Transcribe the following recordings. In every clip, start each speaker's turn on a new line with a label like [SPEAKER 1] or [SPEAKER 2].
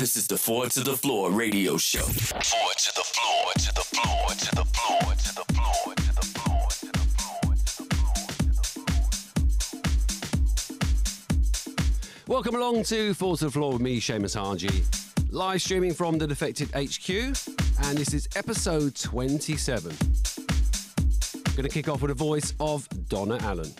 [SPEAKER 1] This is the Forward to the Floor radio show. Forward to the floor, to the floor, to the floor, to the floor.
[SPEAKER 2] Welcome along to Forward to the Floor with me, Seamus Haji. Live streaming from the Defected HQ, and this is episode 27. I'm going to kick off with a voice of Donna Allen.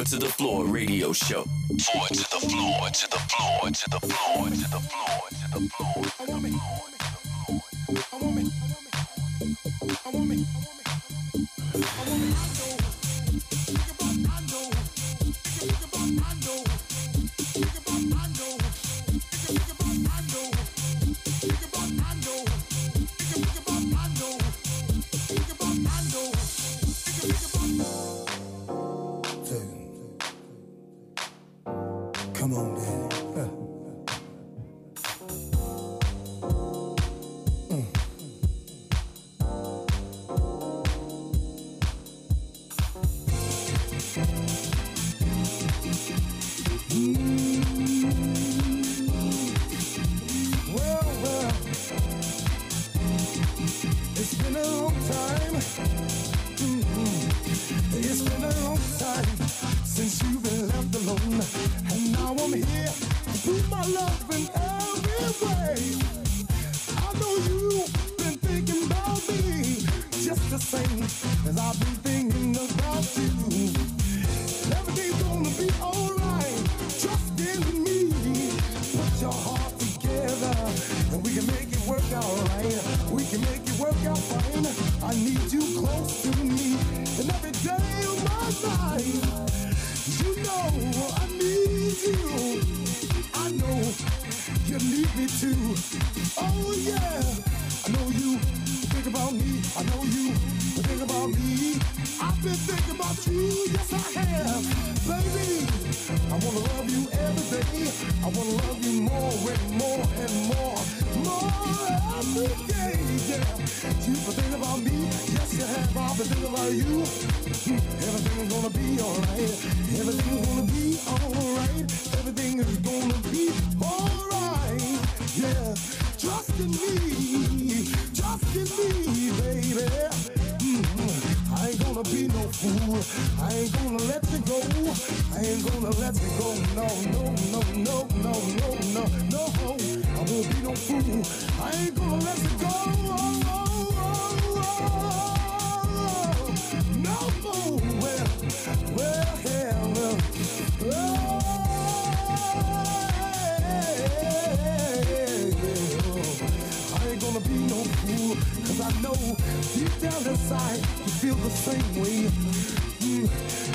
[SPEAKER 1] Forward to the Floor radio show. Floor, to the floor, to the floor, to the floor,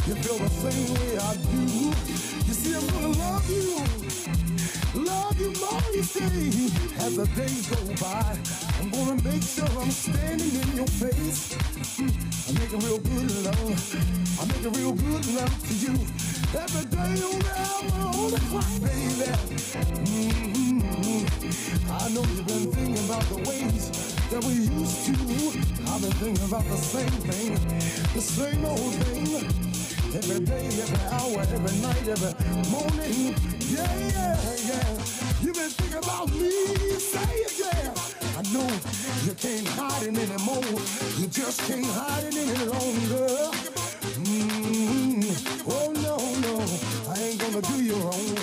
[SPEAKER 1] You feel the
[SPEAKER 3] same way I do. You see, I'm gonna love you. Love
[SPEAKER 4] you
[SPEAKER 5] more, you see. As the days go by, I'm gonna make sure I'm standing in your face. Hmm. I make a real good love. I make a real good love to you. Every day around the clock, baby. Mm-hmm. I know you've been thinking about the ways that we used to. I've been thinking about the same thing, the same old thing every day, every hour, every night, every morning. Yeah, yeah, yeah. You've been thinking about me, say it, yeah. I know you can't hide it anymore. You just can't hide it any longer. Mm-hmm. Oh no, no, I ain't gonna do you wrong.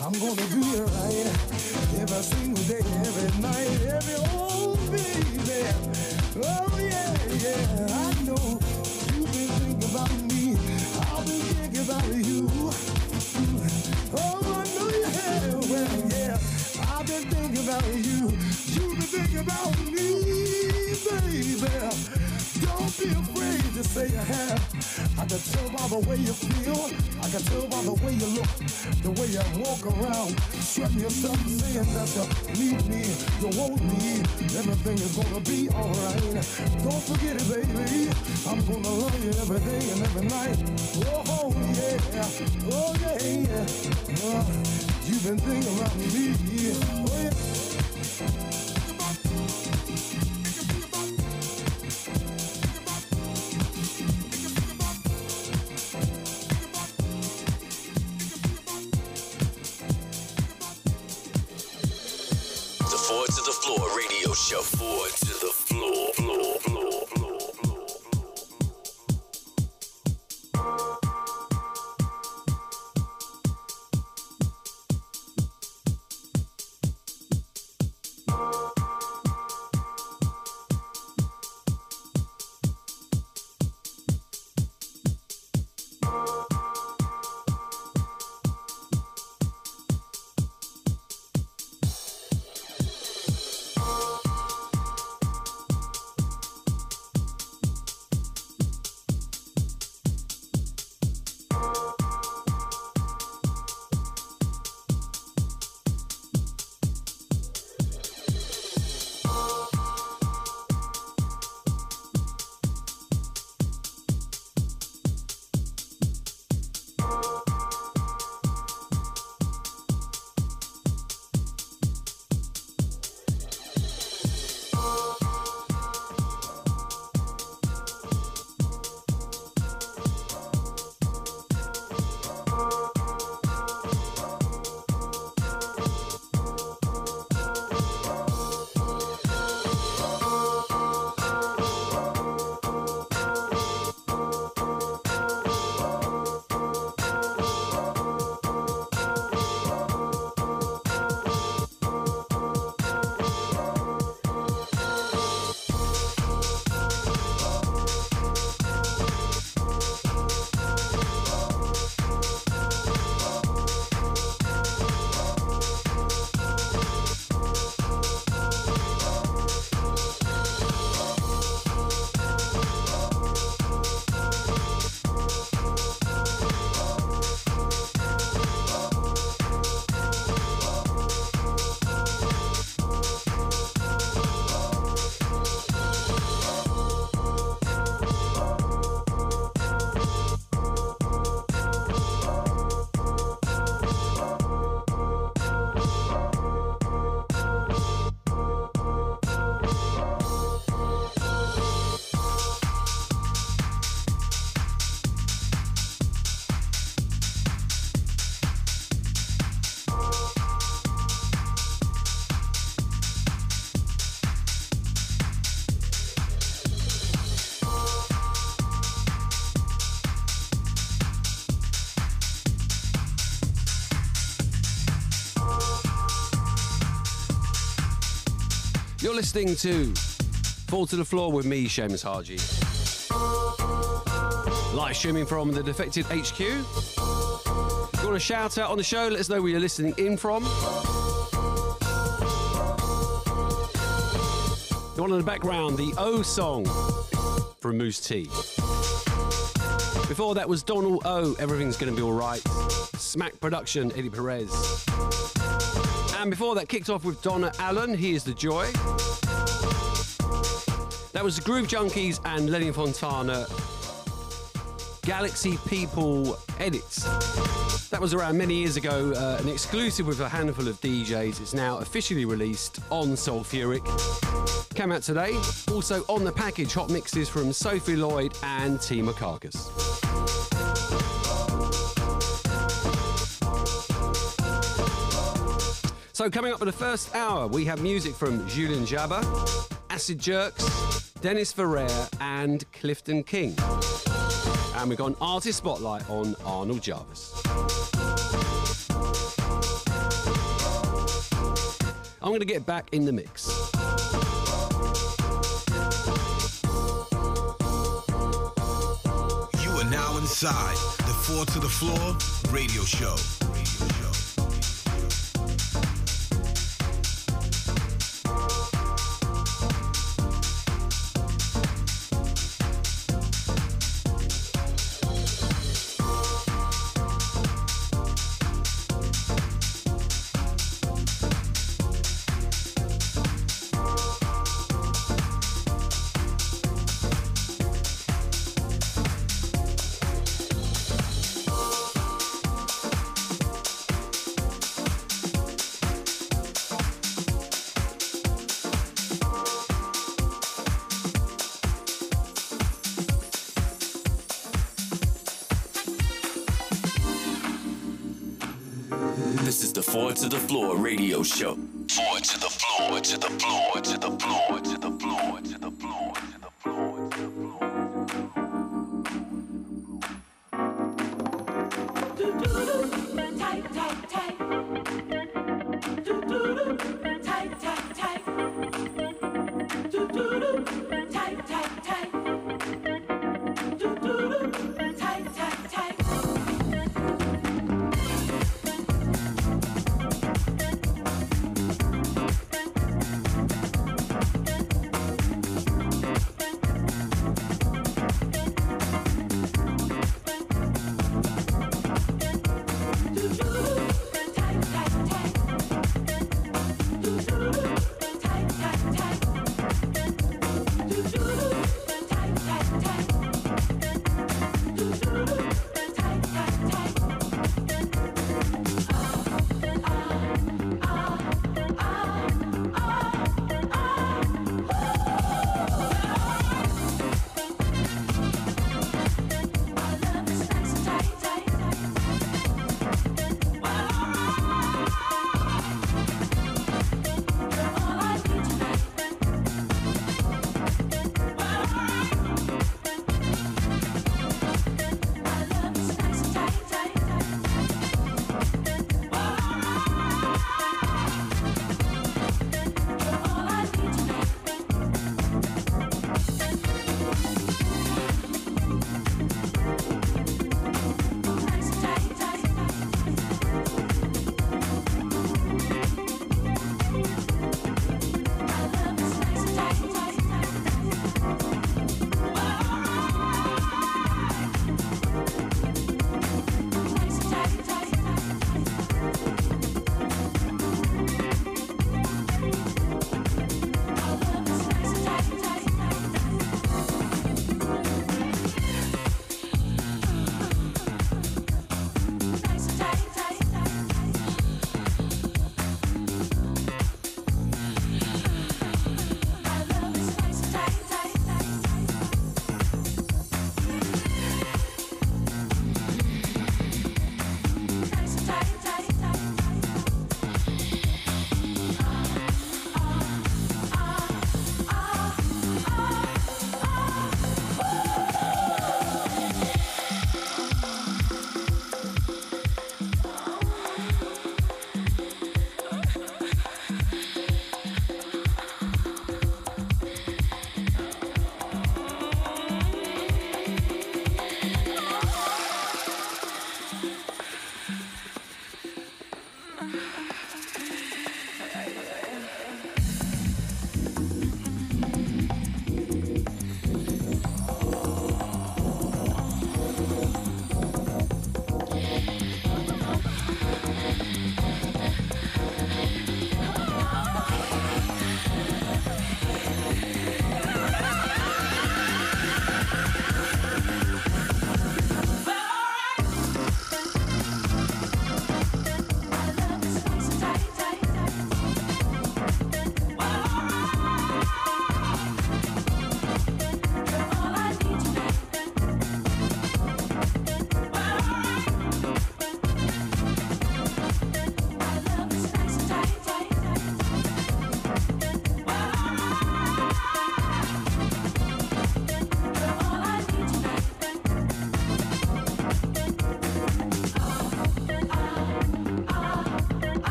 [SPEAKER 5] I'm gonna do you right every single day, every night, every oh baby. Oh yeah, yeah. I know you've been thinking about me about i've I've been thinking about you. You've been thinking about me, baby be afraid to say you have. I can tell by the way
[SPEAKER 6] you feel. I can tell by the way
[SPEAKER 7] you look, the way you walk around, strutting yourself and saying that you need me, you want me. Everything is gonna be alright. Don't forget it, baby.
[SPEAKER 2] I'm gonna love you every day and every night. Oh yeah, oh yeah. Uh, you've
[SPEAKER 1] been thinking about me. Oh yeah. Listening to Fall to the Floor with me, Seamus Haji. Live streaming from the
[SPEAKER 8] Defected HQ. If you want a shout out on the show, let us know where you're listening in from. The one in the background, the O song from Mousse T. Before that was Donald O, Everything's Gonna Be Alright. Smack Production, Eddie Perez. And before that, kicked off with Donna Allen, Here's the Joy. That was the Groove Junkies and Lenny Fontana Galaxy People edits. That was
[SPEAKER 1] around many years ago, uh, an exclusive with a handful of DJs. It's now officially released on Soulfuric. Came out today. Also on the package, hot mixes from
[SPEAKER 9] Sophie Lloyd and Tima Carcass. So coming up for the first hour, we have music from Julien Jabre, Acid Jerks, Dennis Ferrer, and Clifton King. And we've got an artist spotlight on Arnold Jarvis. I'm going to get back in the mix. You are now inside the Four to the Floor radio show. Show.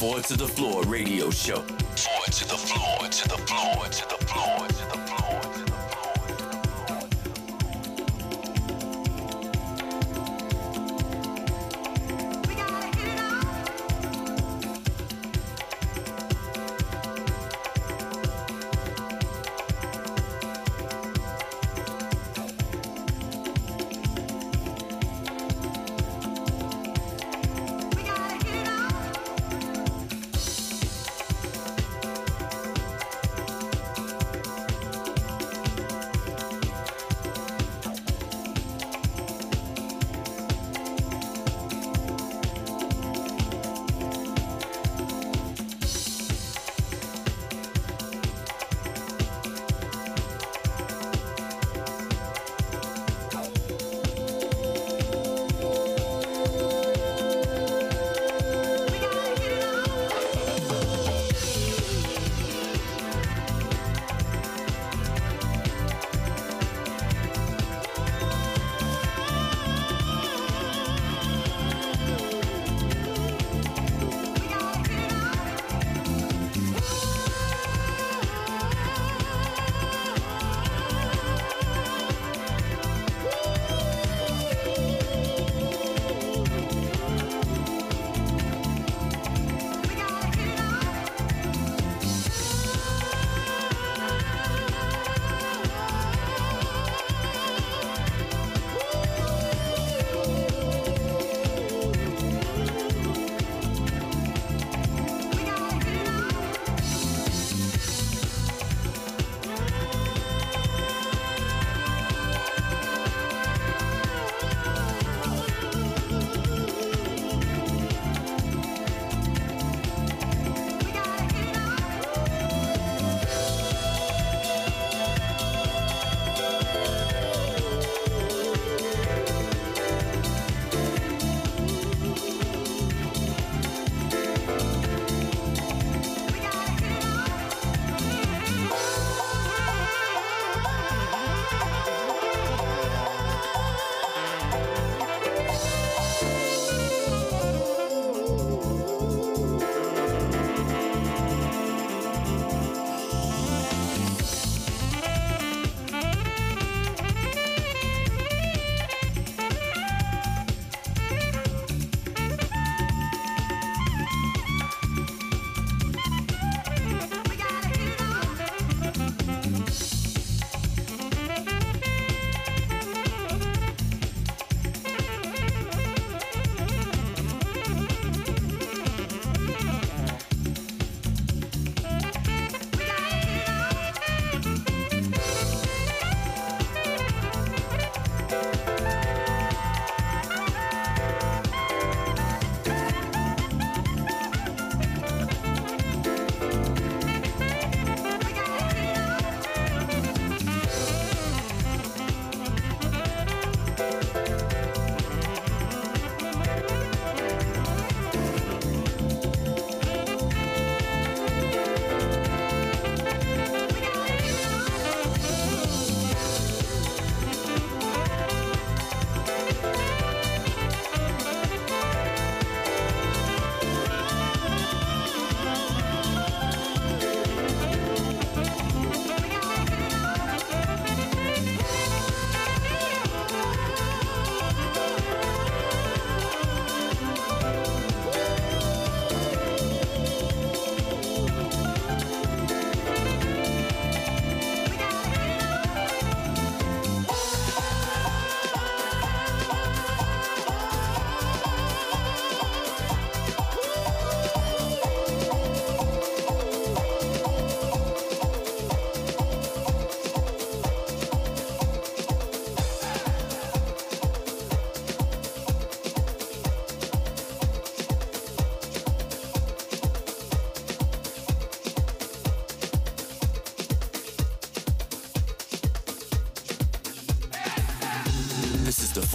[SPEAKER 9] Forward to the Floor radio show. Forward to the Floor, to the Floor, to the Floor.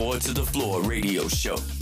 [SPEAKER 9] Floor to the Floor radio show.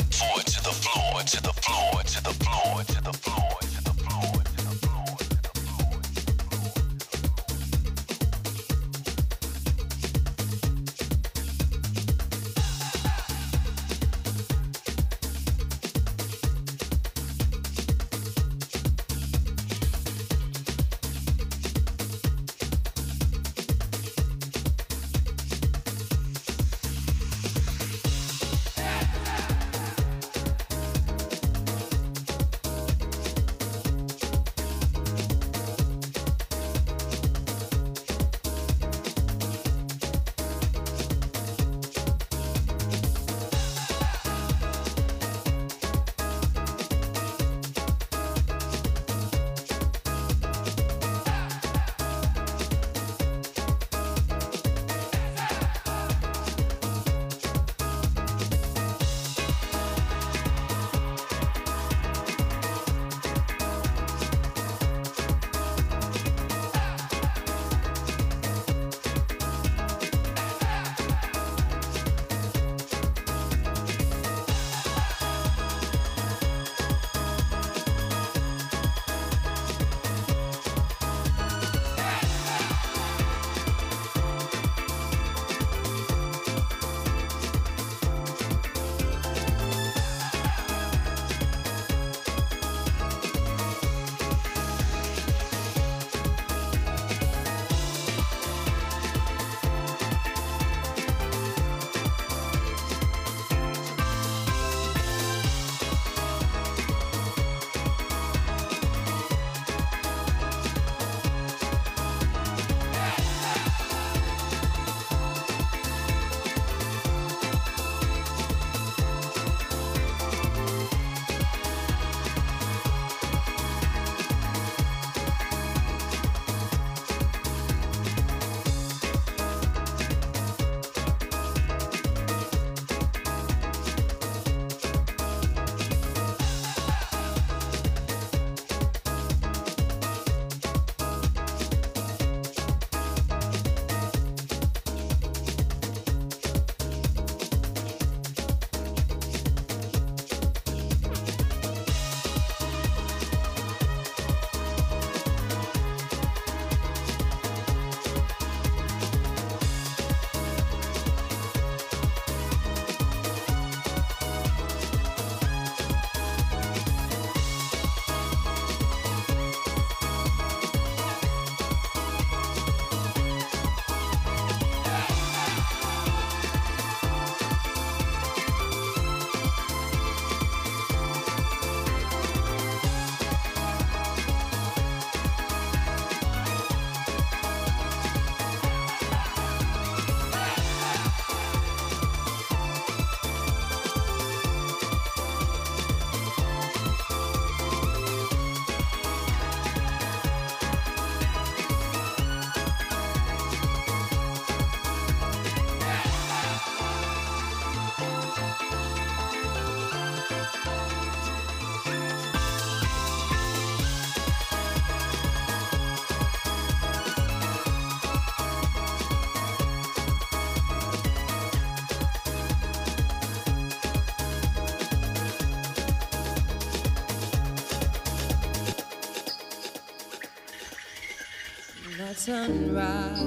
[SPEAKER 9] Sunrise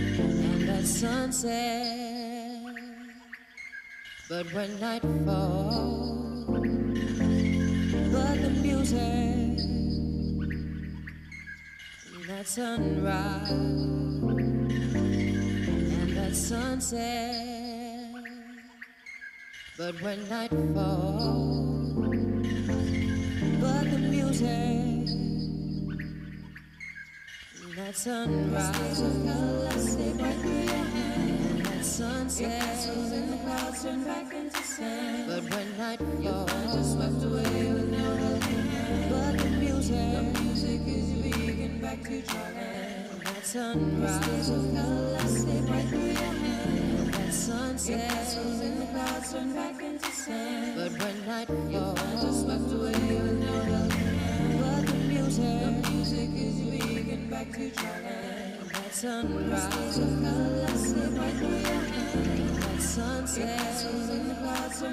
[SPEAKER 9] and at sunset. But when night falls, but the music and that sunrise and that sunset. But when night falls, but the music hand. And that sunset in the clouds turn back into sand. But when night falls, just swept away with no. But the music, the music is vegan back to Jordan. That sunrise. That sunset in the clouds turn back into sand. But when night falls, just swept away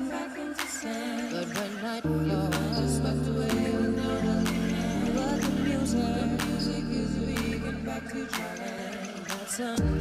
[SPEAKER 9] back into sand. But when night falls, just swept away with no helping hand. But the music, is vegan back to Jordan. That
[SPEAKER 2] sunrise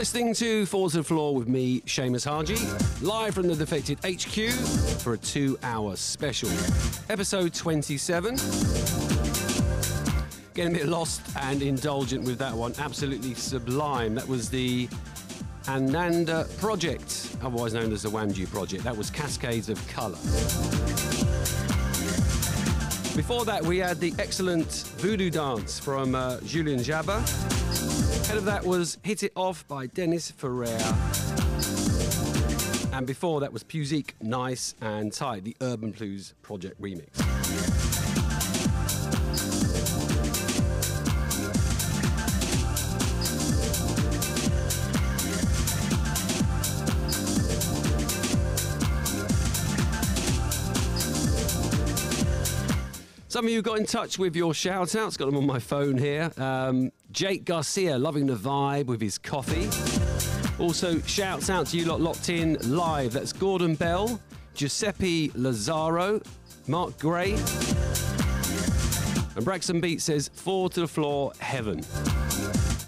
[SPEAKER 2] listening to Fours and Floor with me, Seamus Haji, live from the Defected HQ for a two hour special. Episode 27. Getting a bit lost and indulgent with that one. Absolutely sublime. That was the Ananda Project, otherwise known as the Wamdue Project. That was Cascades of Colour. Before that, we had the excellent Voodance from uh, Julien Jabre. Ahead of that was Hit It Off by Dennis Ferrer. And before that was Puzique, Nice and Tight, the Urban Blues Project remix. Some of you got in touch with your shout outs, got them on my phone here. Um, Jake Garcia, loving the vibe with his coffee. Also, shouts out to you lot locked in live. That's Gordon Bell, Giuseppe Lazaro, Mark Gray. And Braxton Beat says, Four to the floor, heaven.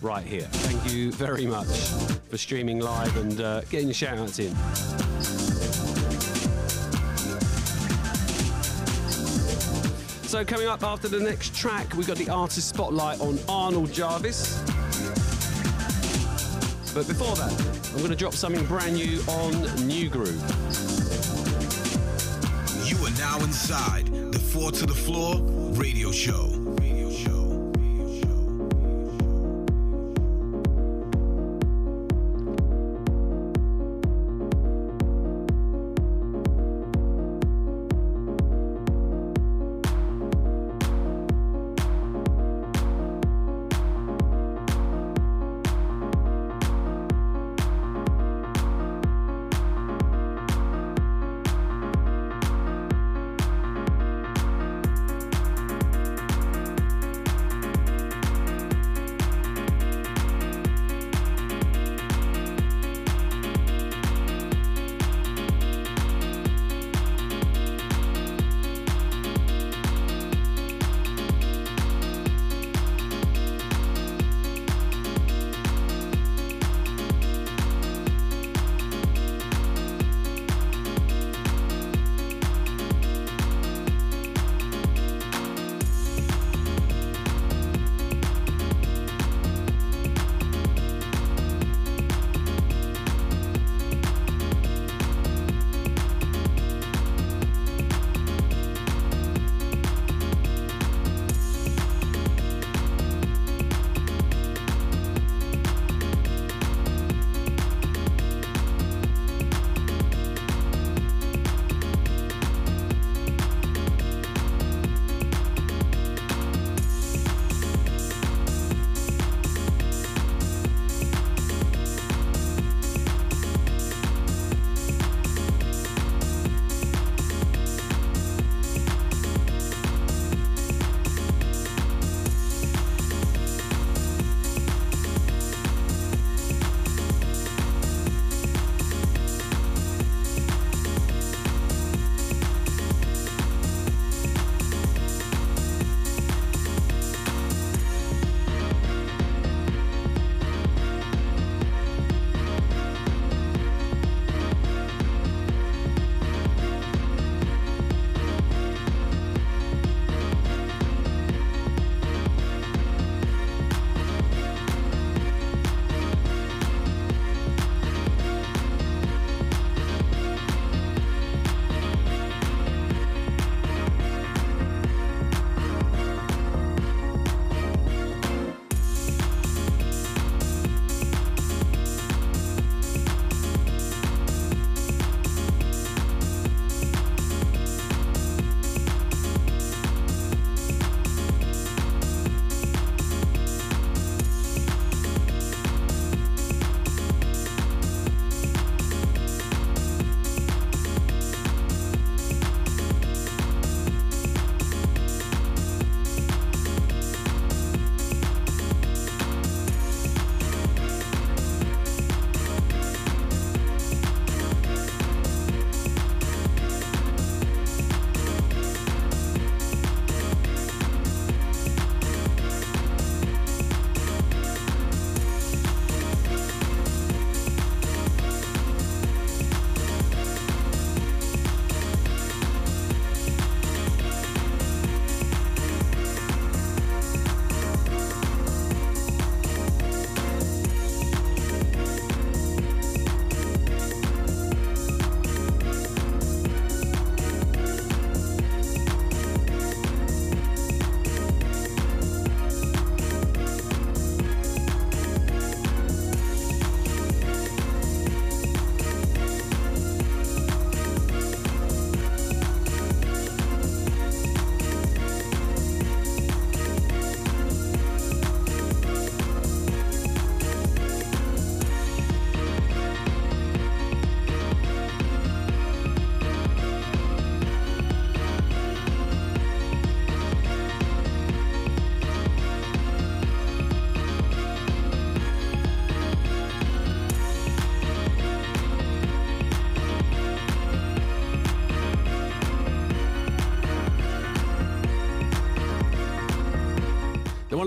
[SPEAKER 2] Right here. Thank you very much for streaming live and uh, getting your shout outs in. So, coming up after the next track, we've got the artist spotlight on Arnold Jarvis. But before that, I'm going to drop something brand new on New Groove.
[SPEAKER 10] You are now inside the Four to the Floor radio show.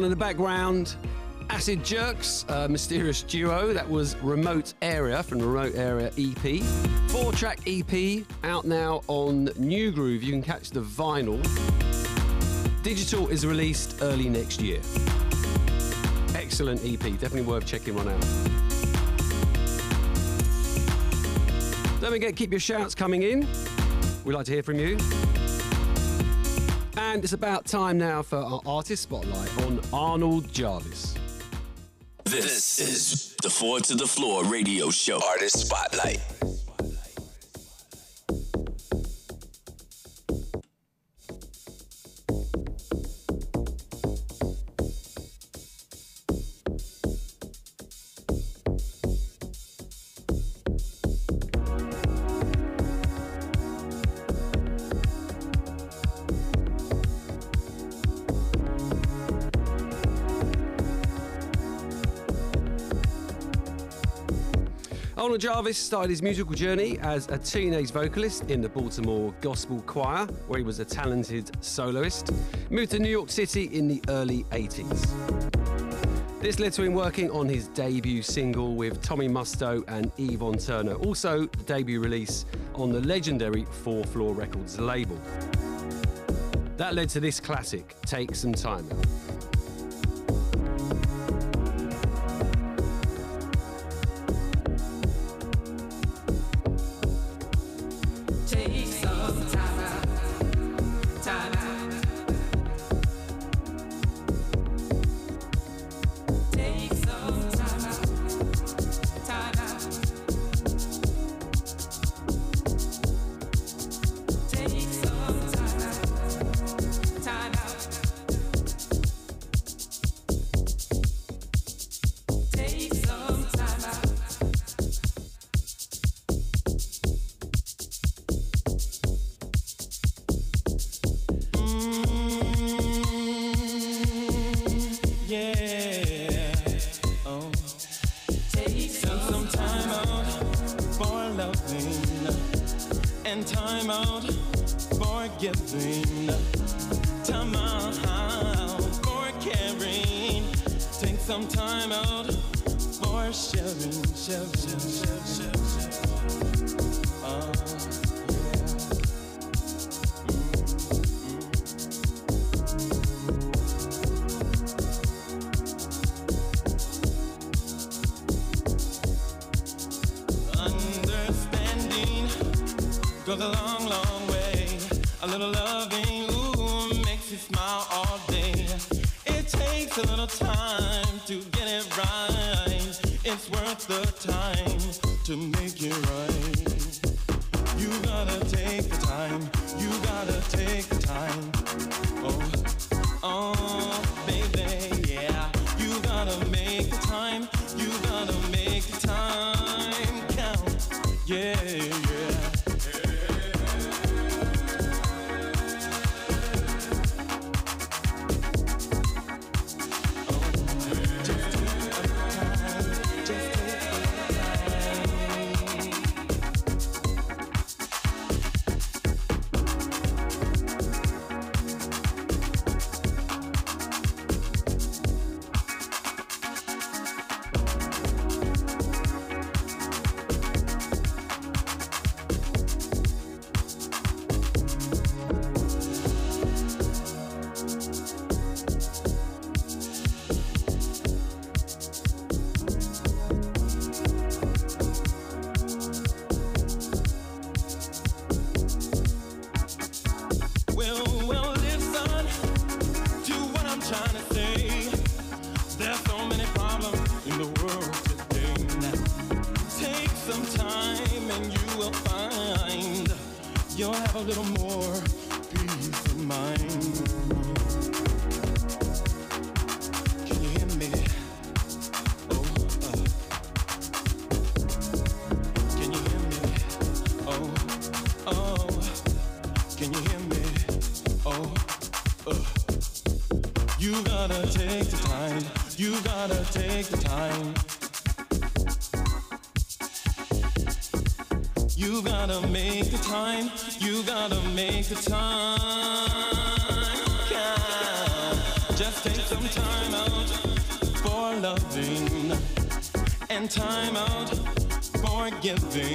[SPEAKER 11] In the background, Acid Jerks, mysterious duo. That was Remote Area from Remote Area EP. Four track EP out now on New Groove. You can catch the vinyl. Digital is released early next year. Excellent EP, definitely worth checking one out. Don't forget, keep your shouts coming in. We'd like to hear from you. And it's about time now for our artist spotlight on Arnold Jarvis.
[SPEAKER 1] This is the Four to the Floor radio show. Artist Spotlight.
[SPEAKER 11] Arnold Jarvis started his musical journey as a teenage vocalist in the Baltimore Gospel Choir, where he was a talented soloist. Moved to New York City in the early 80s. This led to him working on his debut single with Tommy Musto and Yvonne Turner, also the debut release on the legendary Fourth Floor Records label. That led to this classic, Take Some Time.
[SPEAKER 12] For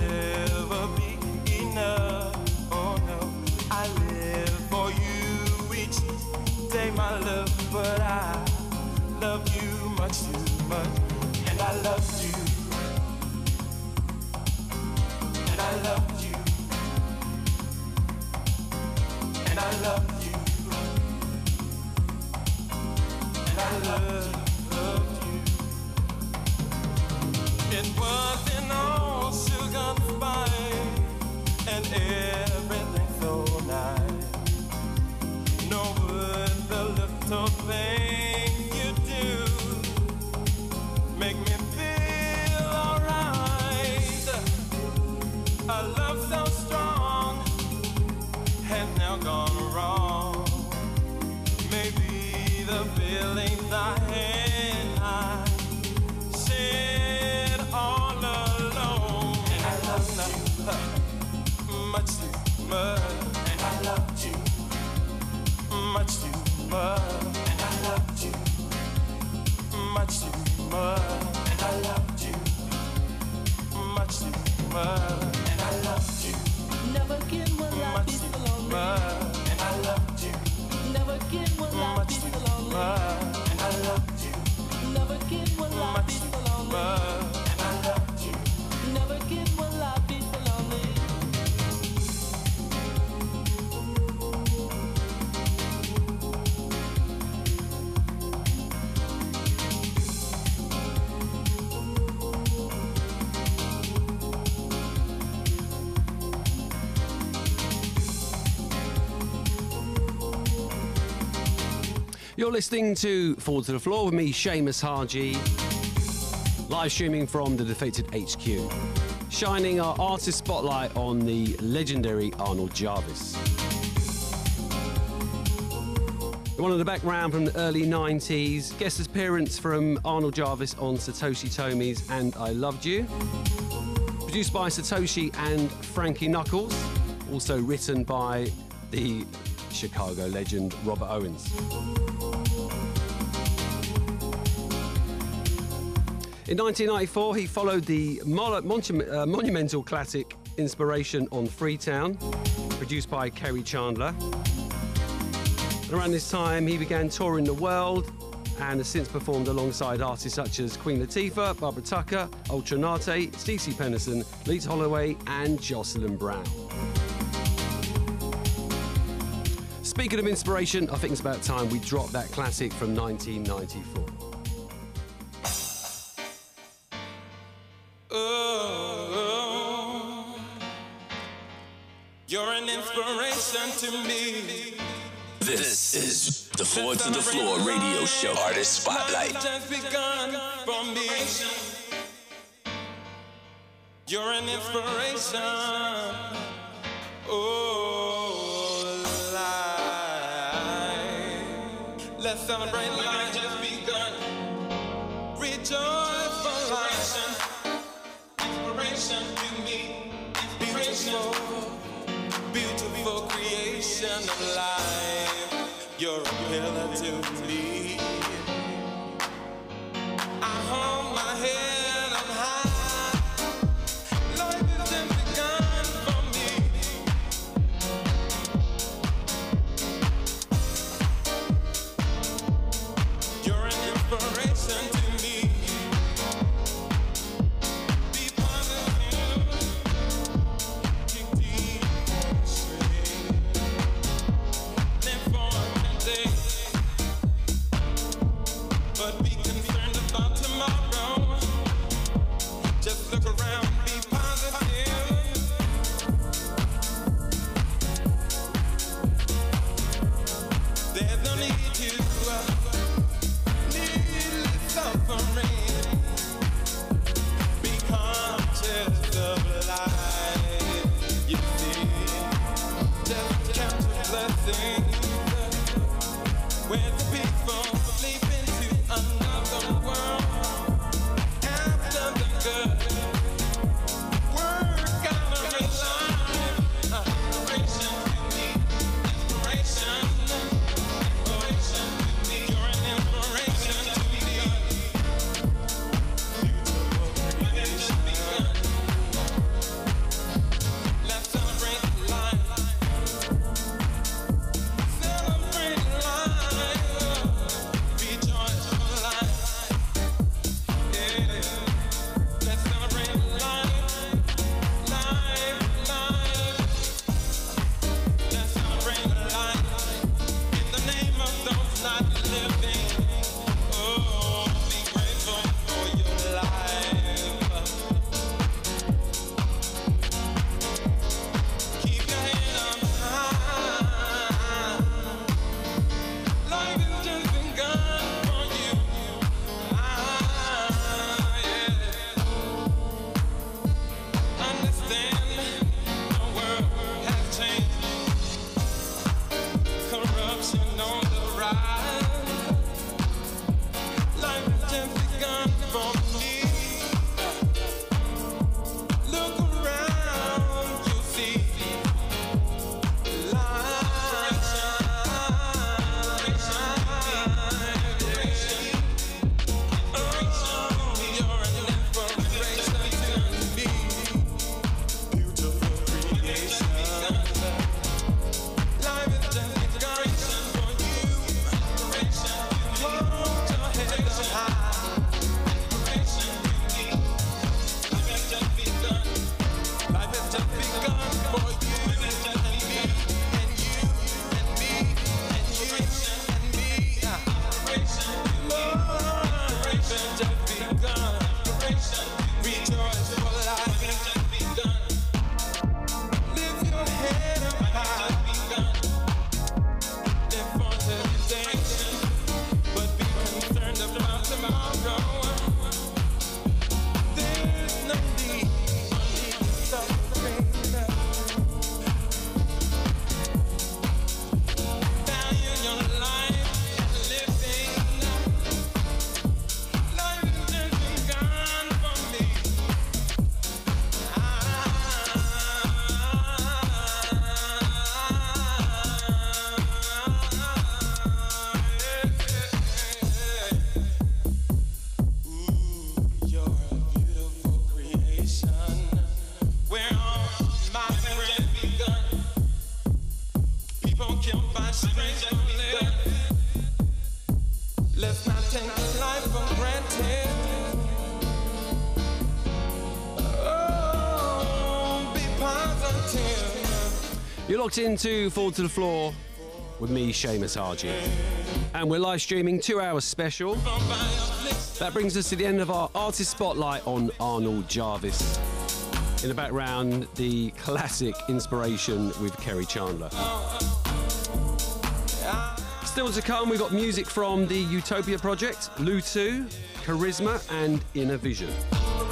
[SPEAKER 11] never be enough. Oh no, I live for you each day, my love, but I love you much too much, and I love you. And I you. And I love you. And I love, love and everything too
[SPEAKER 2] listening to Four to the Floor with me, Seamus Haji, live streaming from the Defected HQ, shining our artist spotlight on the legendary Arnold Jarvis. One in the background from the early 90s, guest appearance from Arnold Jarvis on Satoshi Tomiie's And I Loved You. Produced by Satoshi and Frankie Knuckles, also written by the Chicago legend Robert Owens. In 1994, he followed the mon- uh, monumental classic inspiration on Freetown, produced by Kerri Chandler. And around this time, he began touring the world and has since performed alongside artists such as Queen Latifah, Barbara Tucker, Ultra Naté, Stacey Pennison, Leeds Holloway, and Jocelyn Brown.
[SPEAKER 11] Speaking of inspiration, I think it's about time we drop that classic from 1994.
[SPEAKER 13] You're an inspiration to me.
[SPEAKER 1] This is the Four to the Floor radio show, Artist Spotlight.
[SPEAKER 13] You're an inspiration. Oh, life. Let's celebrate life just begun. Rejoice for life. Inspiration to me. Inspiration for creation of life. You're a pillar
[SPEAKER 11] to locked into Four to the Floor
[SPEAKER 2] with me, Seamus Haji. And we're live streaming two hours special. That brings us to the end of our artist spotlight on Arnold Jarvis. In the background, the classic inspiration with Kerri Chandler. Still to come, we've got music from the Utopia Project, Lou2, Karizma, and Innervision.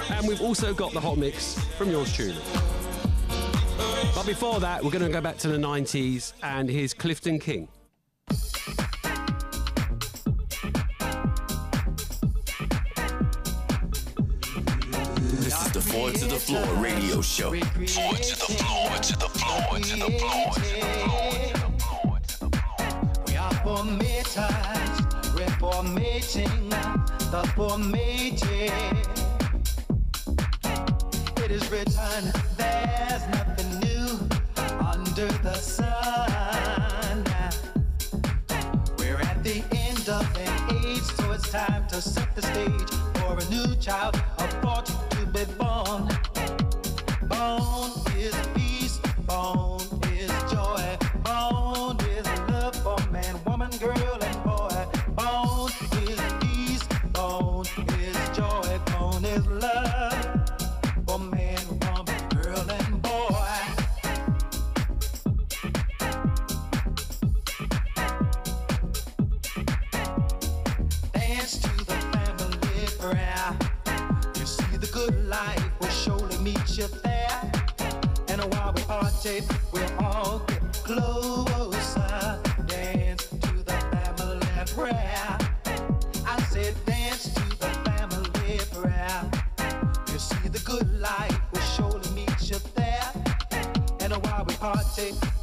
[SPEAKER 2] And we've also got the hot mix from yours truly. But before that, we're going to go back to the 90s, and here's Clifton King.
[SPEAKER 14] This is the Four to the Floor radio show. Forward to the floor, to the floor, to the floor, to the floor, to the floor, to the floor.
[SPEAKER 15] We are formators, reformating the formatted. It is written, there's nothing new the sun. We're at the end of an age, so it's time to set the stage for a new child about to be born. Born And while we we'll all get closer. Dance to the family prayer. I said dance to the family prayer. You see the good surely you there. And while we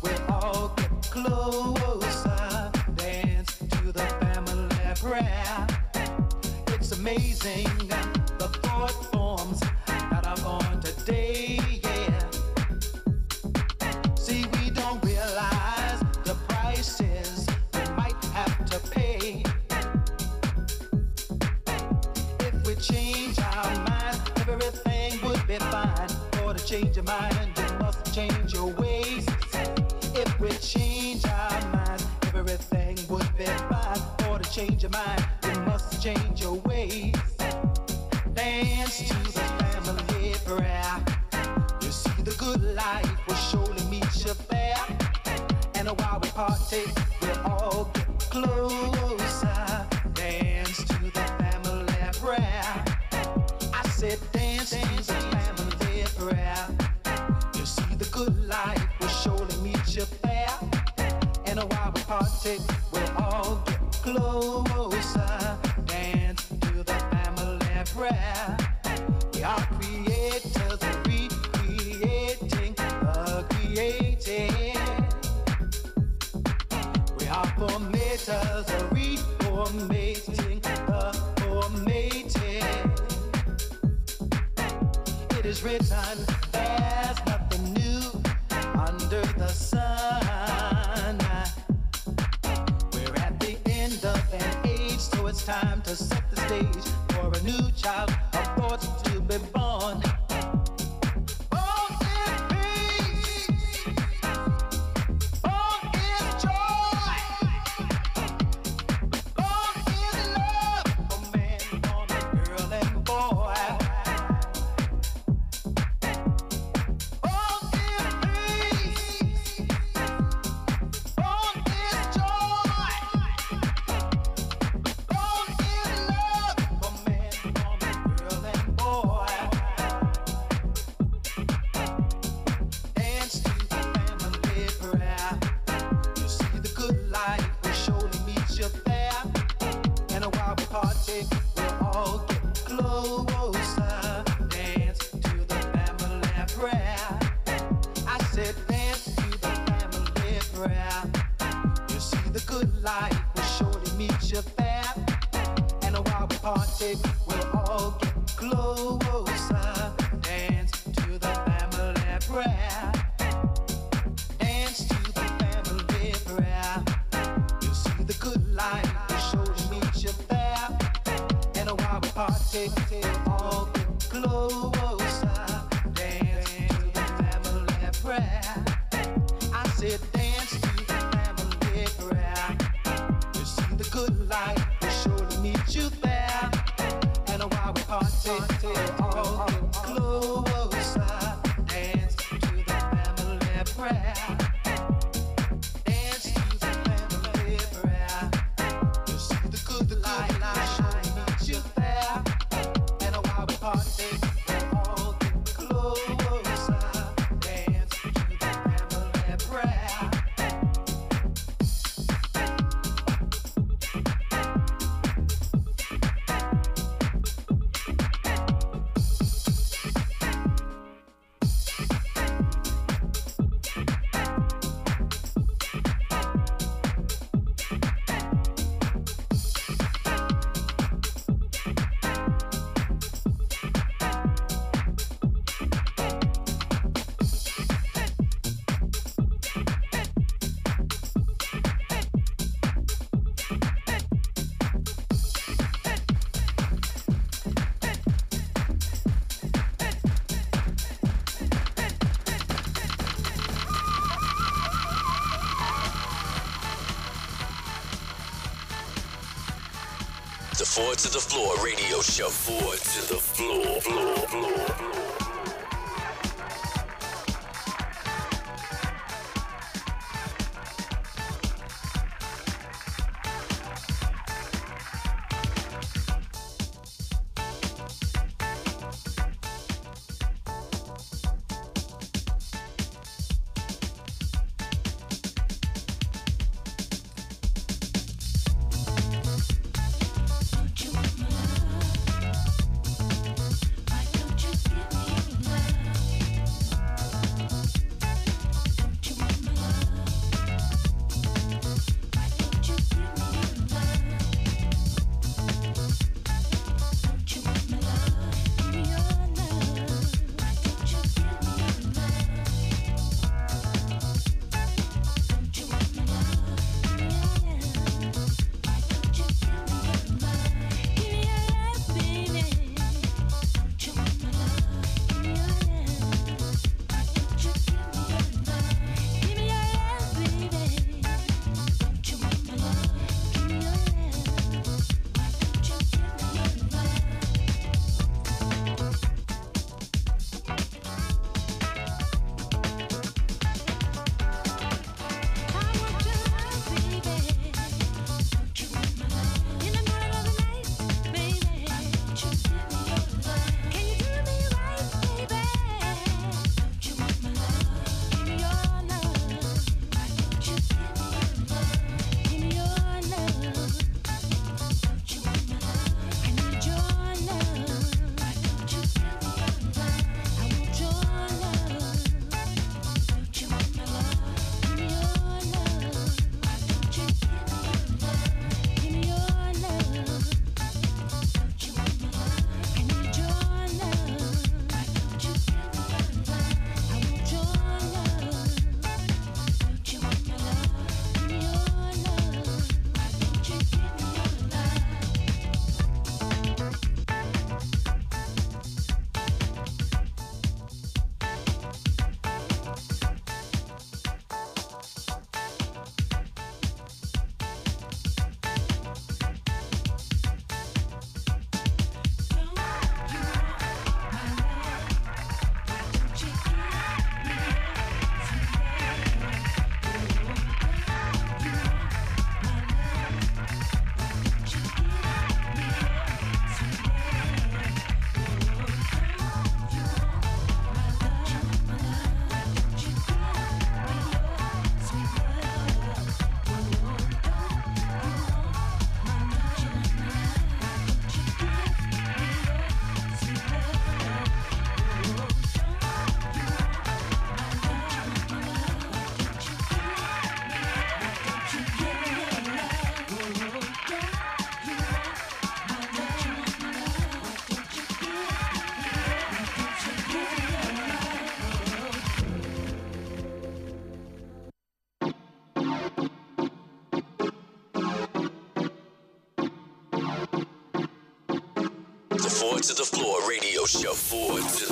[SPEAKER 15] we'll all get closer. Dance to the family prayer. It's amazing to set the stage for a new child, to the
[SPEAKER 14] floor radio show. Four to the floor, floor, floor. Rocha Foods.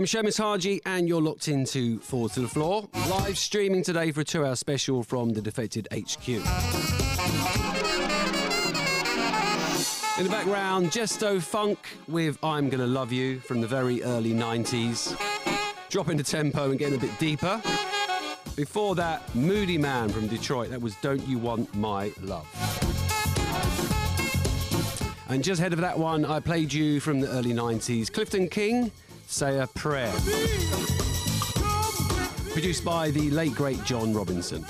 [SPEAKER 2] I'm Seamus Haji, and you're locked into Four to the Floor, live streaming today for a two hour special from the Defected HQ. In the background, Jestofunk with I'm Gonna Love You from the very early 90s. Dropping the tempo and getting a bit deeper. Before that, Moodymann from Detroit, that was Don't You Want My Love. And just ahead of that one, I played you from the early 90s, Clifton King, Say a Prayer. Produced by the late great John Robinson.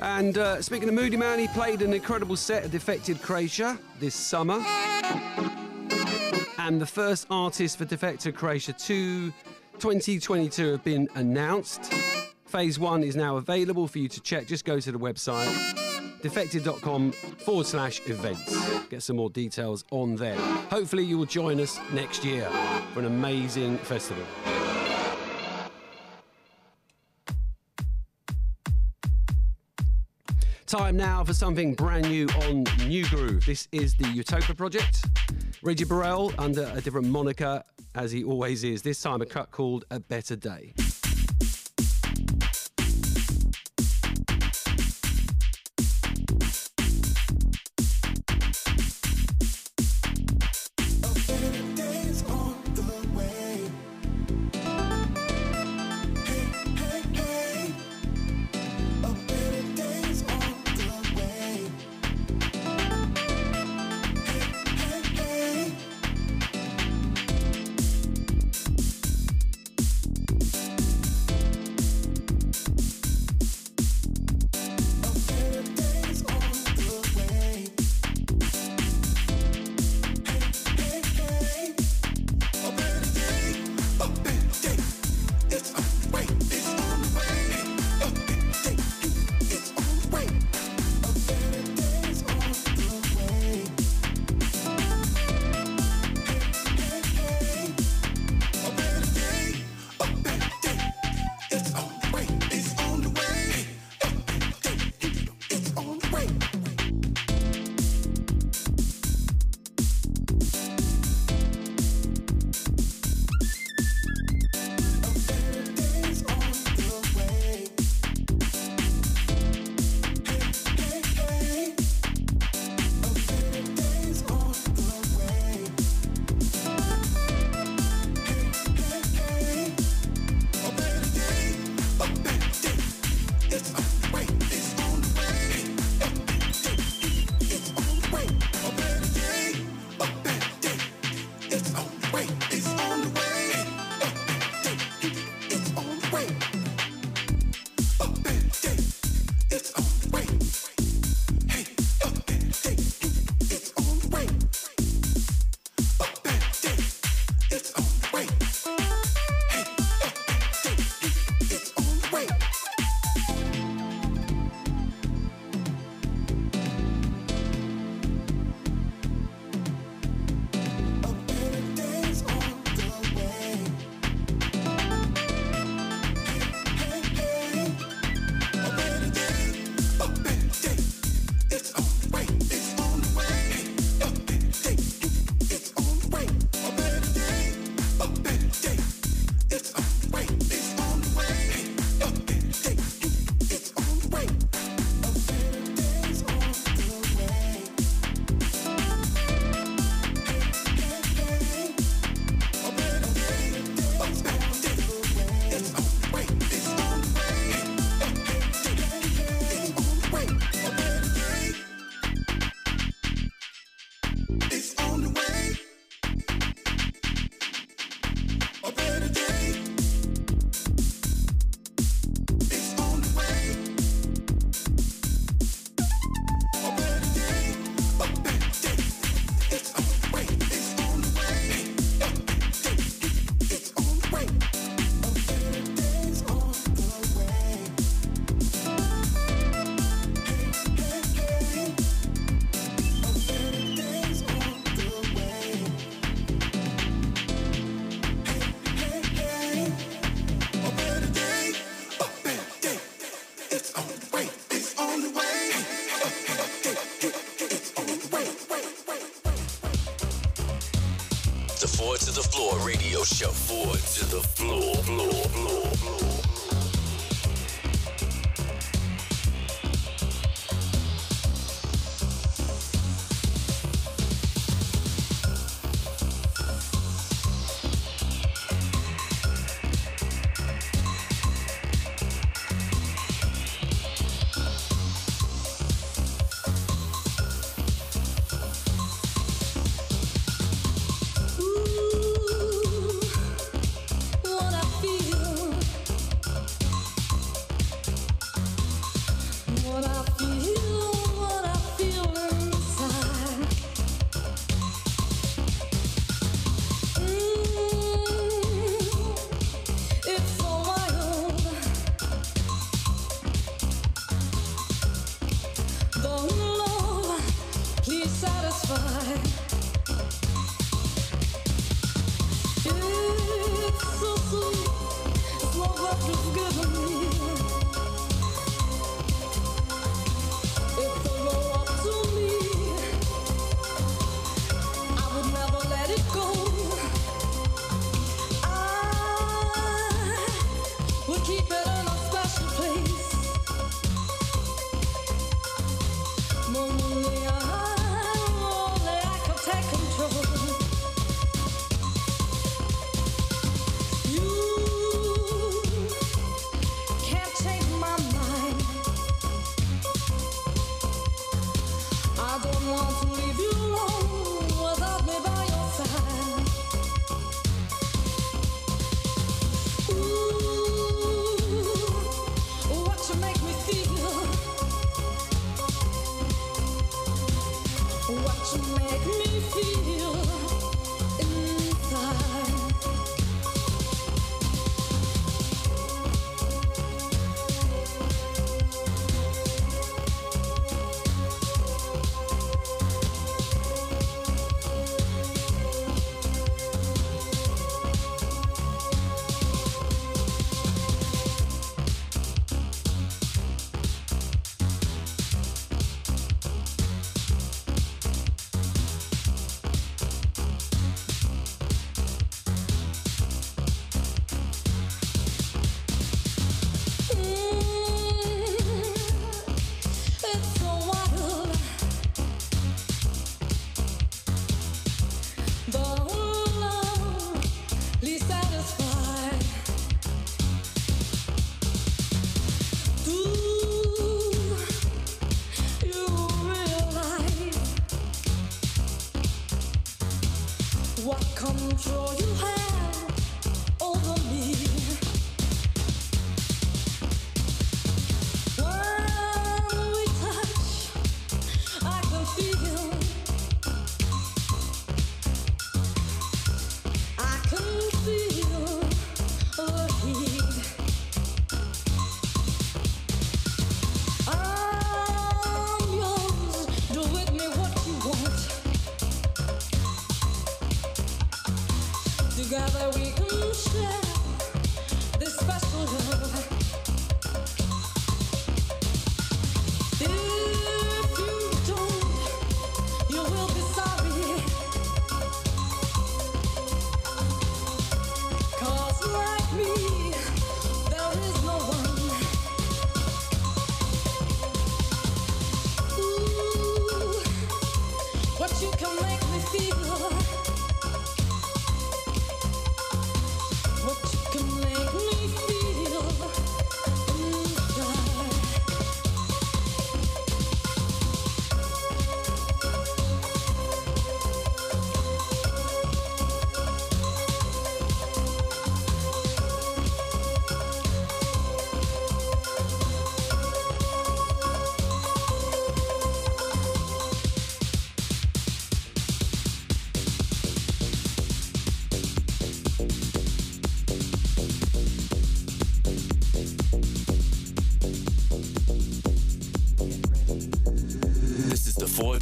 [SPEAKER 2] And uh, speaking of Moodymann, he played an incredible set at Defected Croatia this summer. And the first artists for Defected Croatia 2 2022 have been announced. Phase 1 is now available for you to check. Just go to the website defected.com forward slash events. Get some more details on there. Hopefully, you will join us next year for an amazing festival. Time now for something brand new on Nu Groove. This is the Utopia project. Rheji Burrell under a different moniker, as he always is. This time a cut called A Better Day.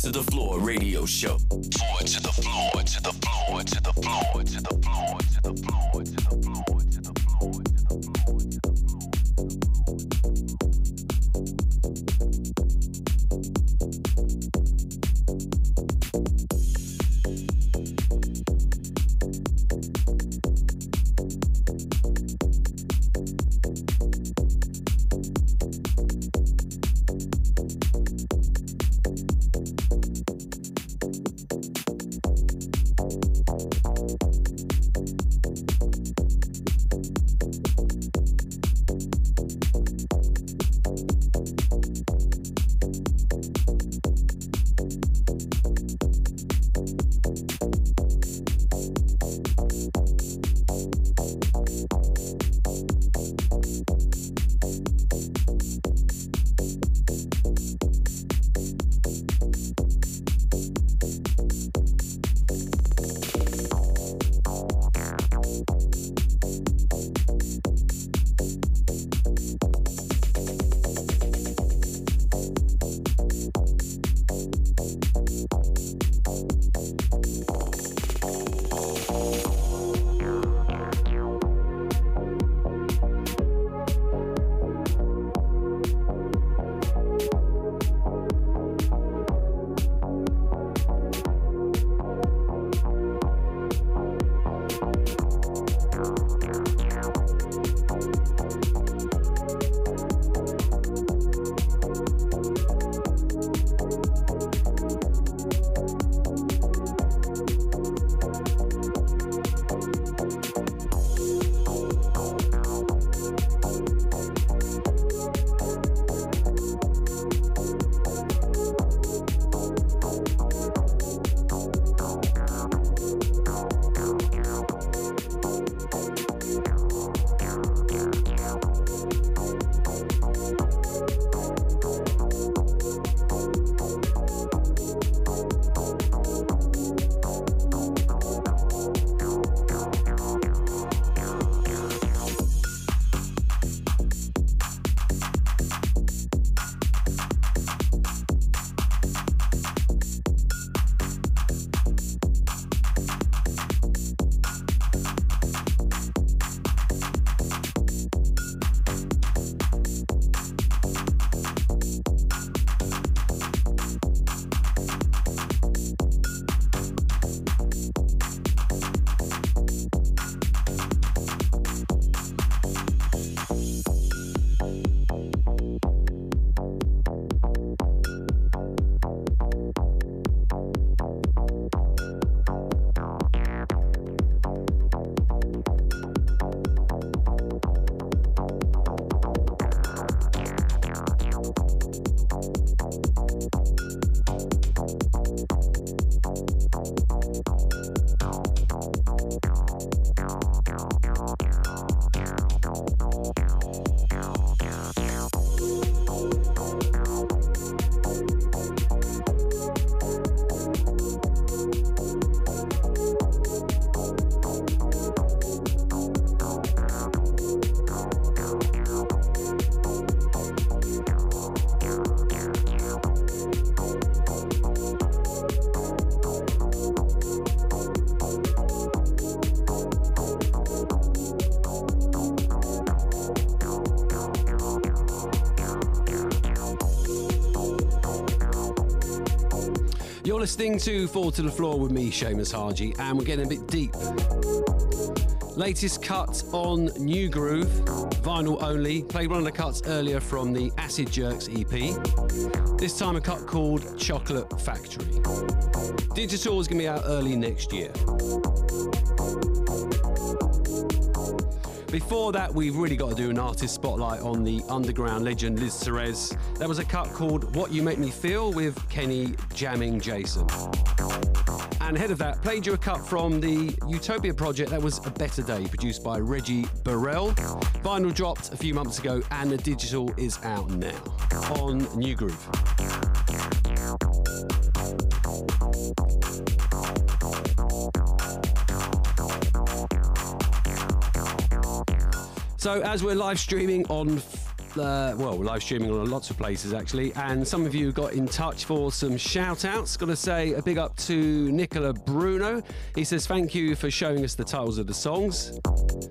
[SPEAKER 1] To the Floor radio show.
[SPEAKER 2] Listening to Four to the Floor with me, Seamus Haji, and we're getting a bit deep. Latest cut on Nu Groove, vinyl only. Played one of the cuts earlier from the Acid Jerks EP. This time a cut called Chocolate Factory. Digital is going to be out early next year. Before that, we've really got to do an artist spotlight on the underground legend Liz Torres. That was a cut called What You Make Me Feel with Kenny Jammin' Jason. And ahead of that, played you a cut from the Utopia project that was A Better Day, produced by Rheji Burrell. Vinyl dropped a few months ago, and the digital is out now on Nu Groove. So, as we're live streaming on, uh, well, live streaming on lots of places actually, and some of you got in touch for some shout outs. Got to say a big up to Nicola Bruno. He says, Thank you for showing us the titles of the songs.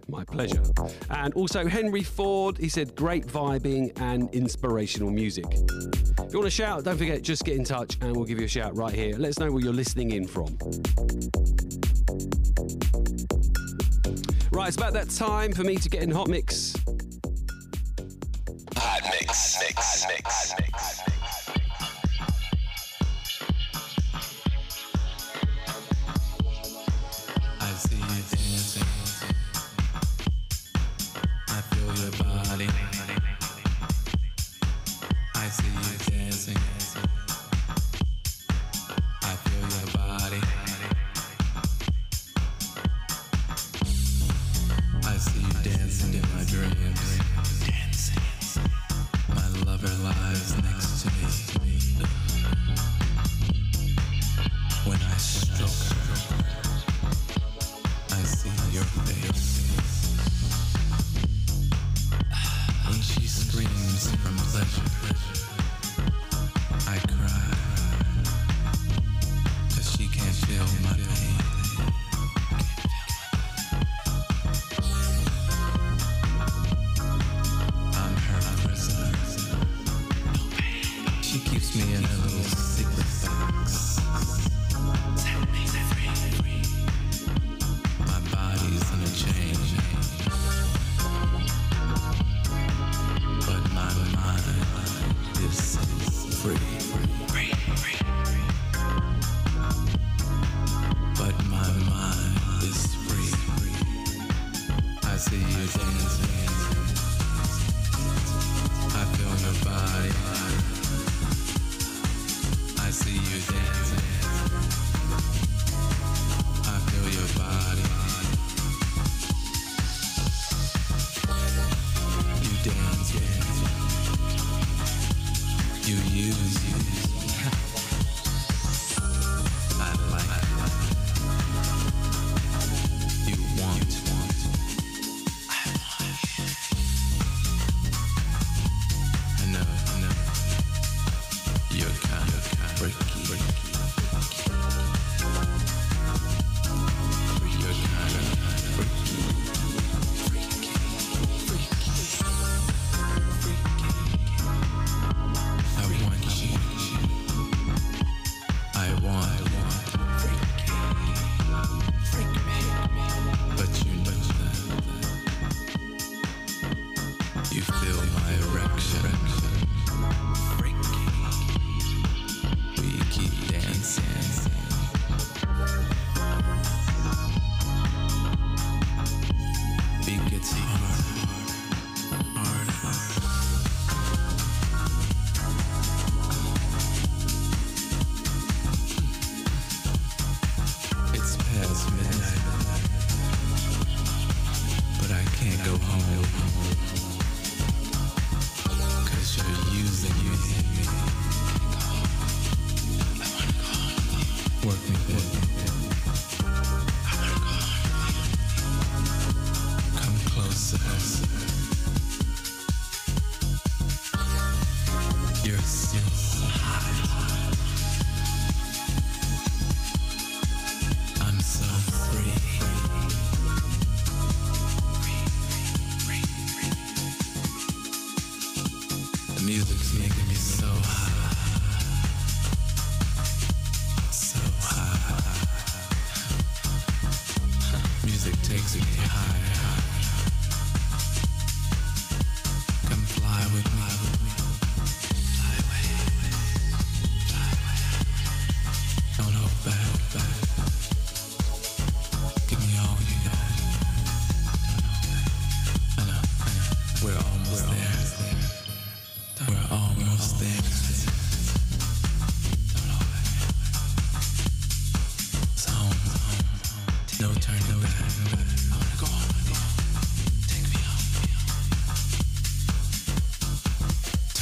[SPEAKER 2] My pleasure. And also Henry Ford, he said, Great vibing and inspirational music. If you want to shout, don't forget, just get in touch and we'll give you a shout right here. Let us know where you're listening in from. Right, it's about that time for me to get in Hot Mix.
[SPEAKER 14] Hot mix, mix, mix, mix.
[SPEAKER 16] I see you dancing. I feel your body. I see you dancing. I feel your body. I see you dancing in my dreams. Lies next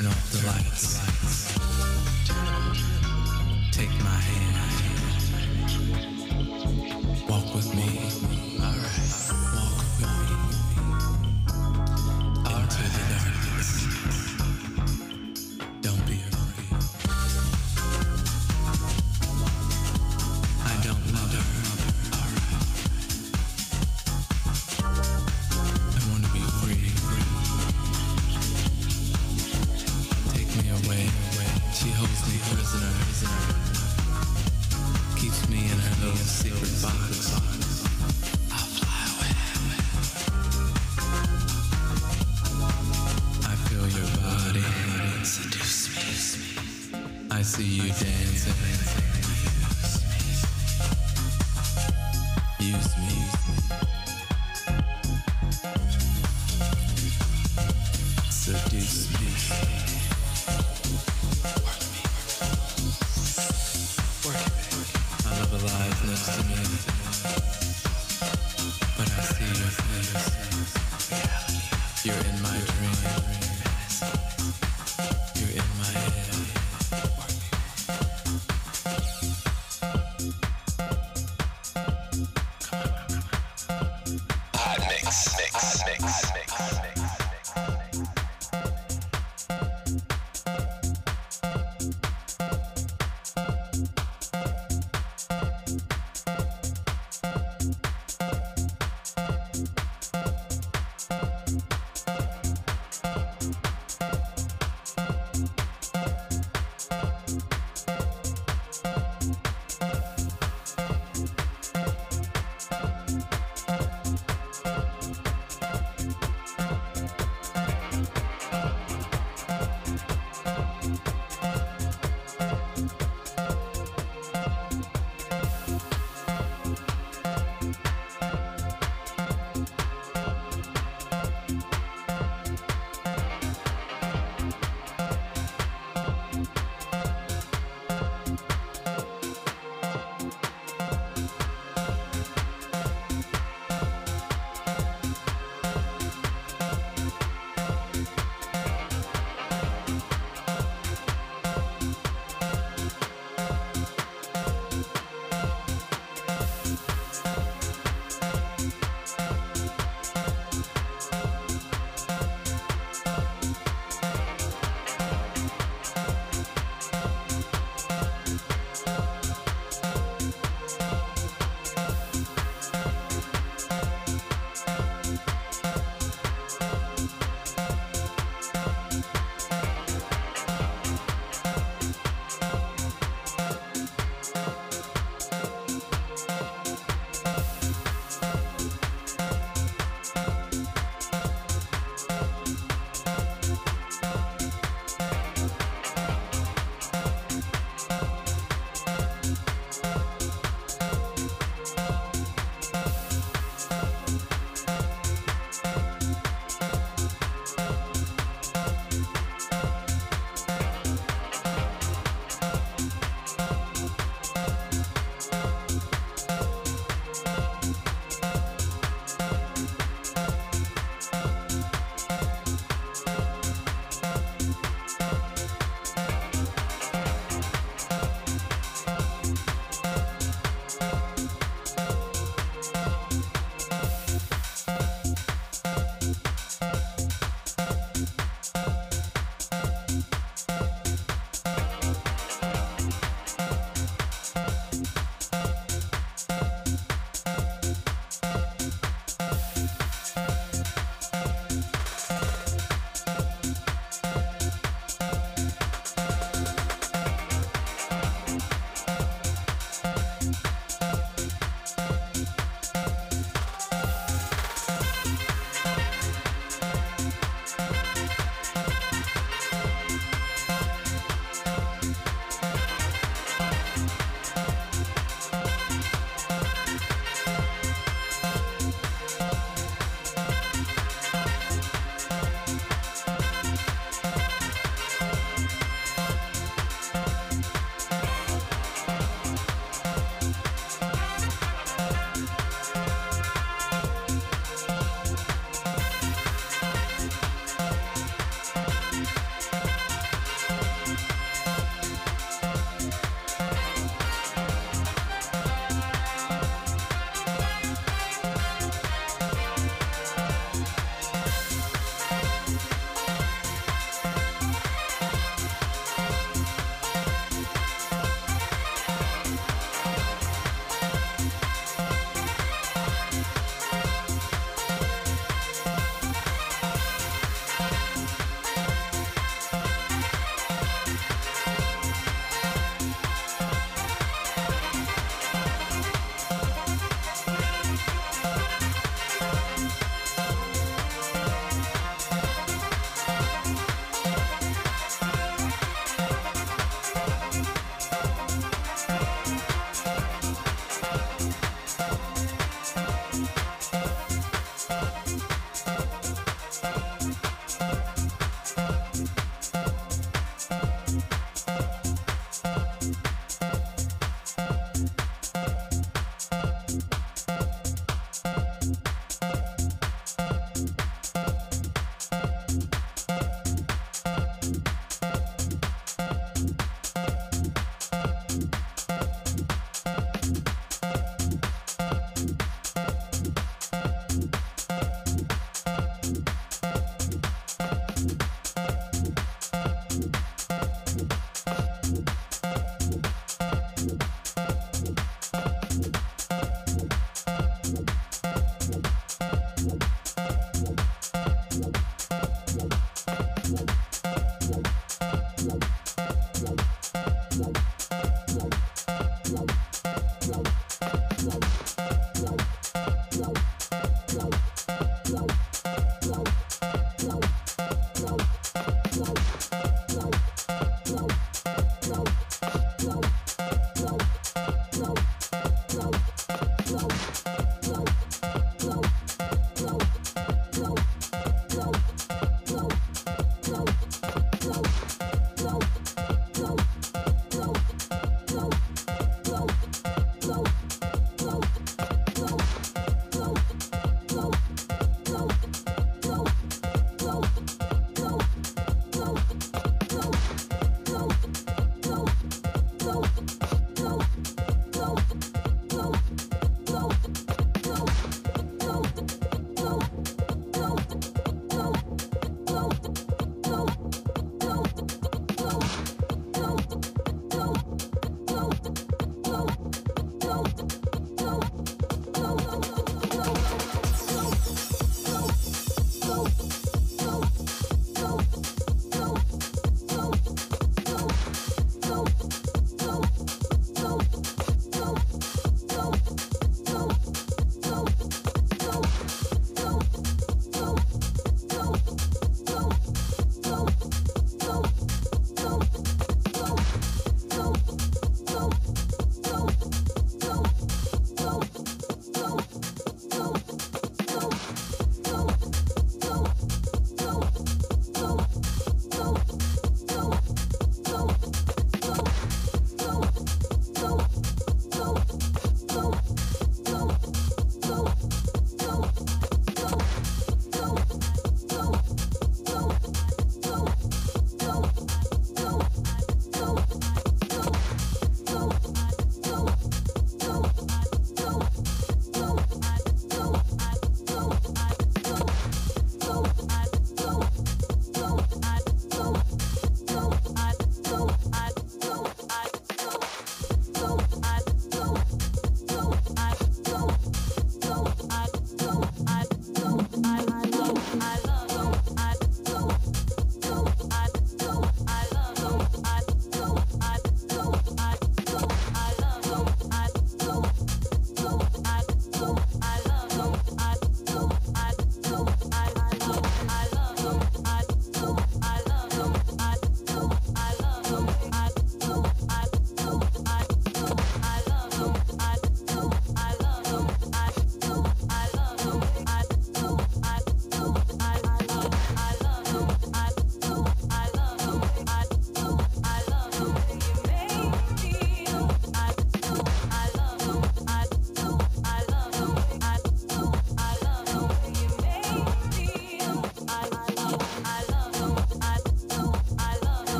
[SPEAKER 16] Turn off the lights. Take my hand.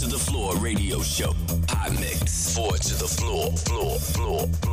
[SPEAKER 16] to
[SPEAKER 14] the Floor radio show. Hot mix. Four to the floor, floor, floor, floor.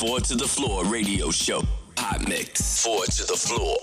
[SPEAKER 14] Four to the Floor Radio Show. Hot Mix. Four to the Floor.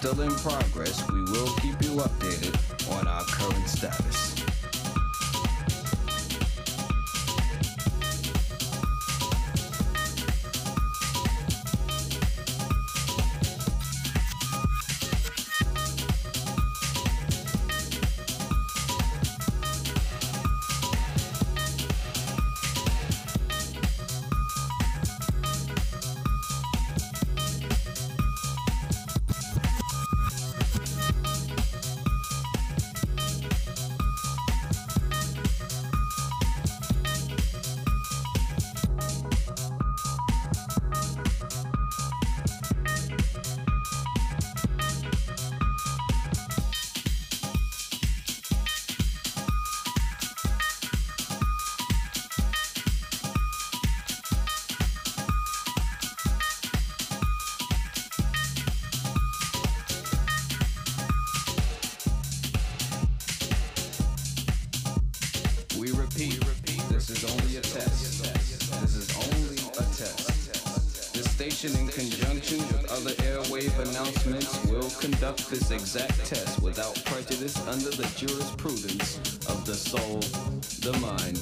[SPEAKER 11] Still in progress, we will conjunction with other airwave announcements, will conduct this exact test without prejudice under the jurisprudence of the soul, the mind,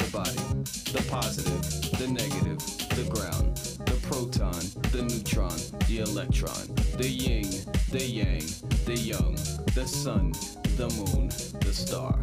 [SPEAKER 11] the body, the positive, the negative, the ground, the proton, the neutron, the electron, the yin, the yang, the young, the sun, the moon, the star.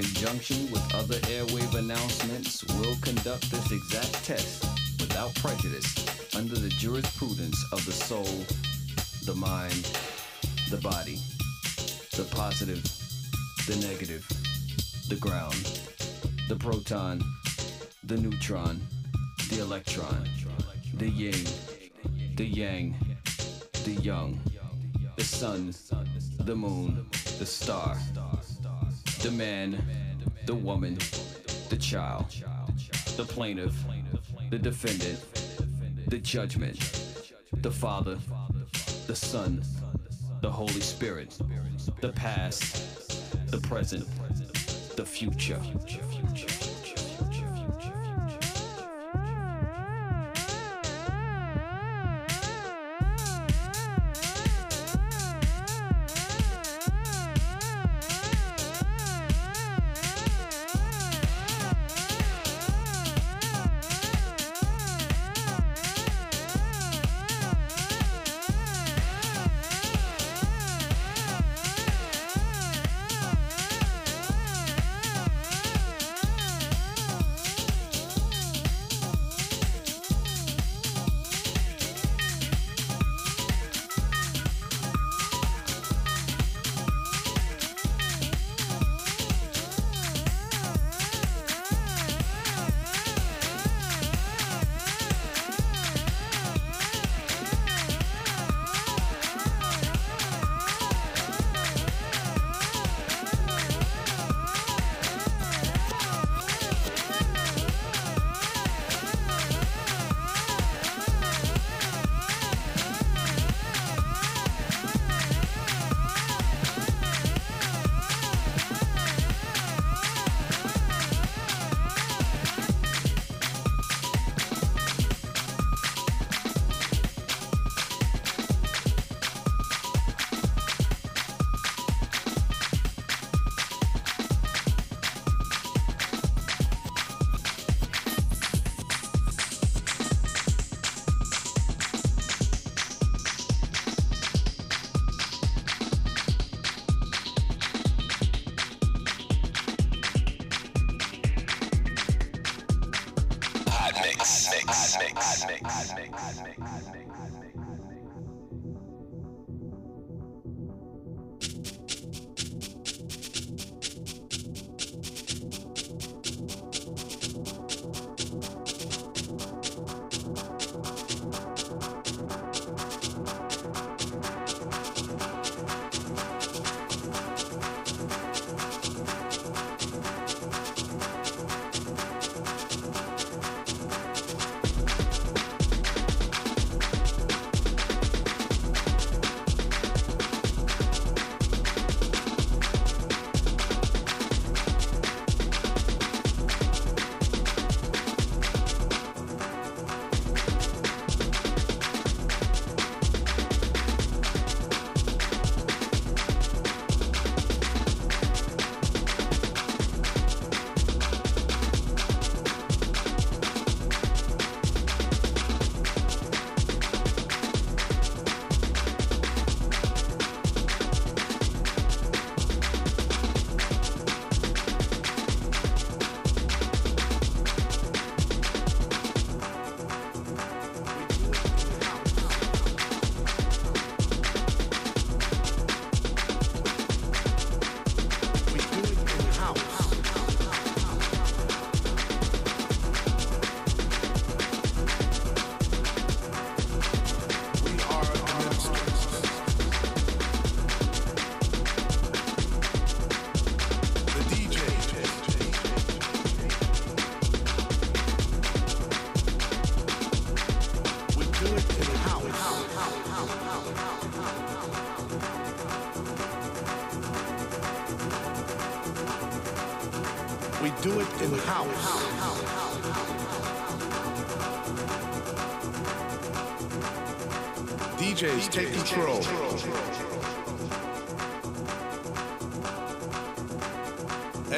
[SPEAKER 11] Conjunction with other airwave announcements, will conduct this exact test without prejudice under the jurisprudence of the soul, the mind, the body, the positive, the negative, the ground, the proton, the neutron, the electron, the yin, the yang, the young, the sun, the moon, the star, the man, the woman, the child, the plaintiff, the defendant, the judgment, the Father, the Son, the Holy Spirit, the past, the present, the future.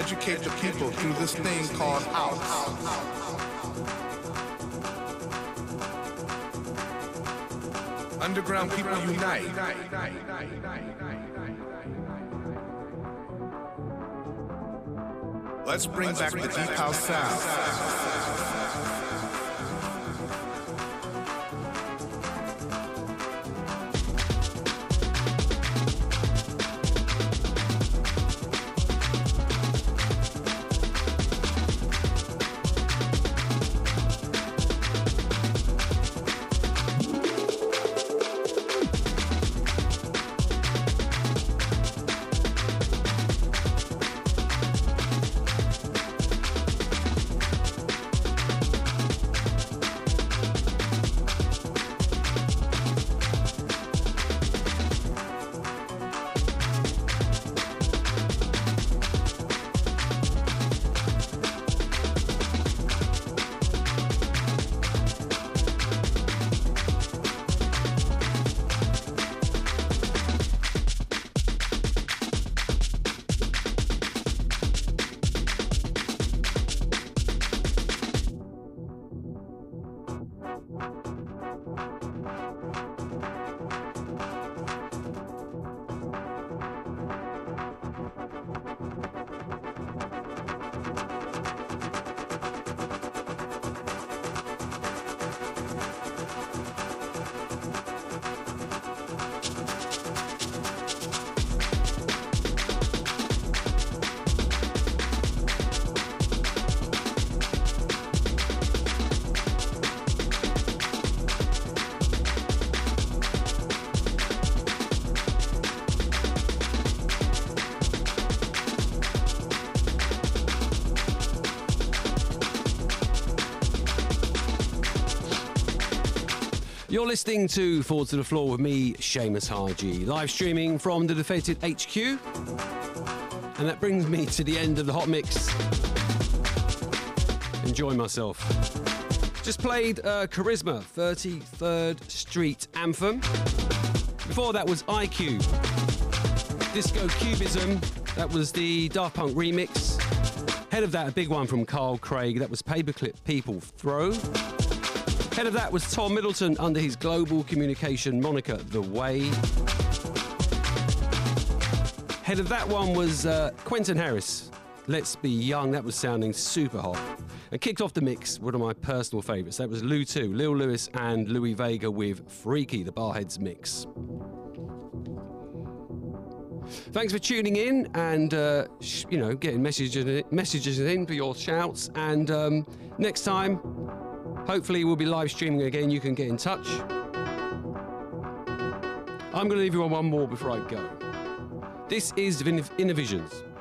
[SPEAKER 17] Educate the people through this thing called house. Underground people unite. Let's bring back the deep house sound.
[SPEAKER 2] You're listening to Four to the Floor with me, Seamus Haji, live streaming from the Defected HQ. And that brings me to the end of the hot mix. Enjoy myself. Just played uh, Karizma, 33rd Street Anthem. Before that was I:Cube, Disco Cubism. That was the Daft Punk remix. Head of that, a big one from Carl Craig. That was Paperclip People Throw. Head of that was Tom Middleton under his global communication moniker, The Way. Head of that one was uh, Quentin Harris. Let's Be Young. That was sounding super hot. And kicked off the mix, one of my personal favourites. That was Lou 2, Lil Lewis and Louis Vega with Freaky, the Barheads mix. Thanks for tuning in and uh, sh- you know getting messages messages in for your shouts. And um, next time, hopefully we'll be live streaming again. You can get in touch. I'm going to leave you on one more before I go. This is
[SPEAKER 15] Innervisions.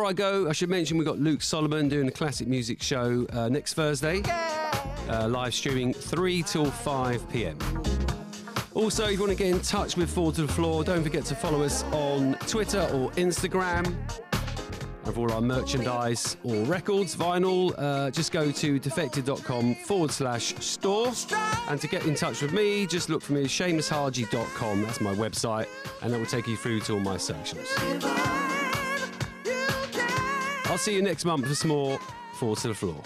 [SPEAKER 2] Before I go, I should mention we've got Luke Solomon doing a classic music show uh, next Thursday, uh, live streaming 3 till 5 pm. Also, if you want to get in touch with Four to the Floor, don't forget to follow us on Twitter or Instagram. Of all our merchandise or records, vinyl, uh, just go to defected.com forward slash store. And to get in touch with me, just look for me at seamushaji.com. That's my website, and that will take you through to all my socials. I'll see you next month for some more Four to the Floor.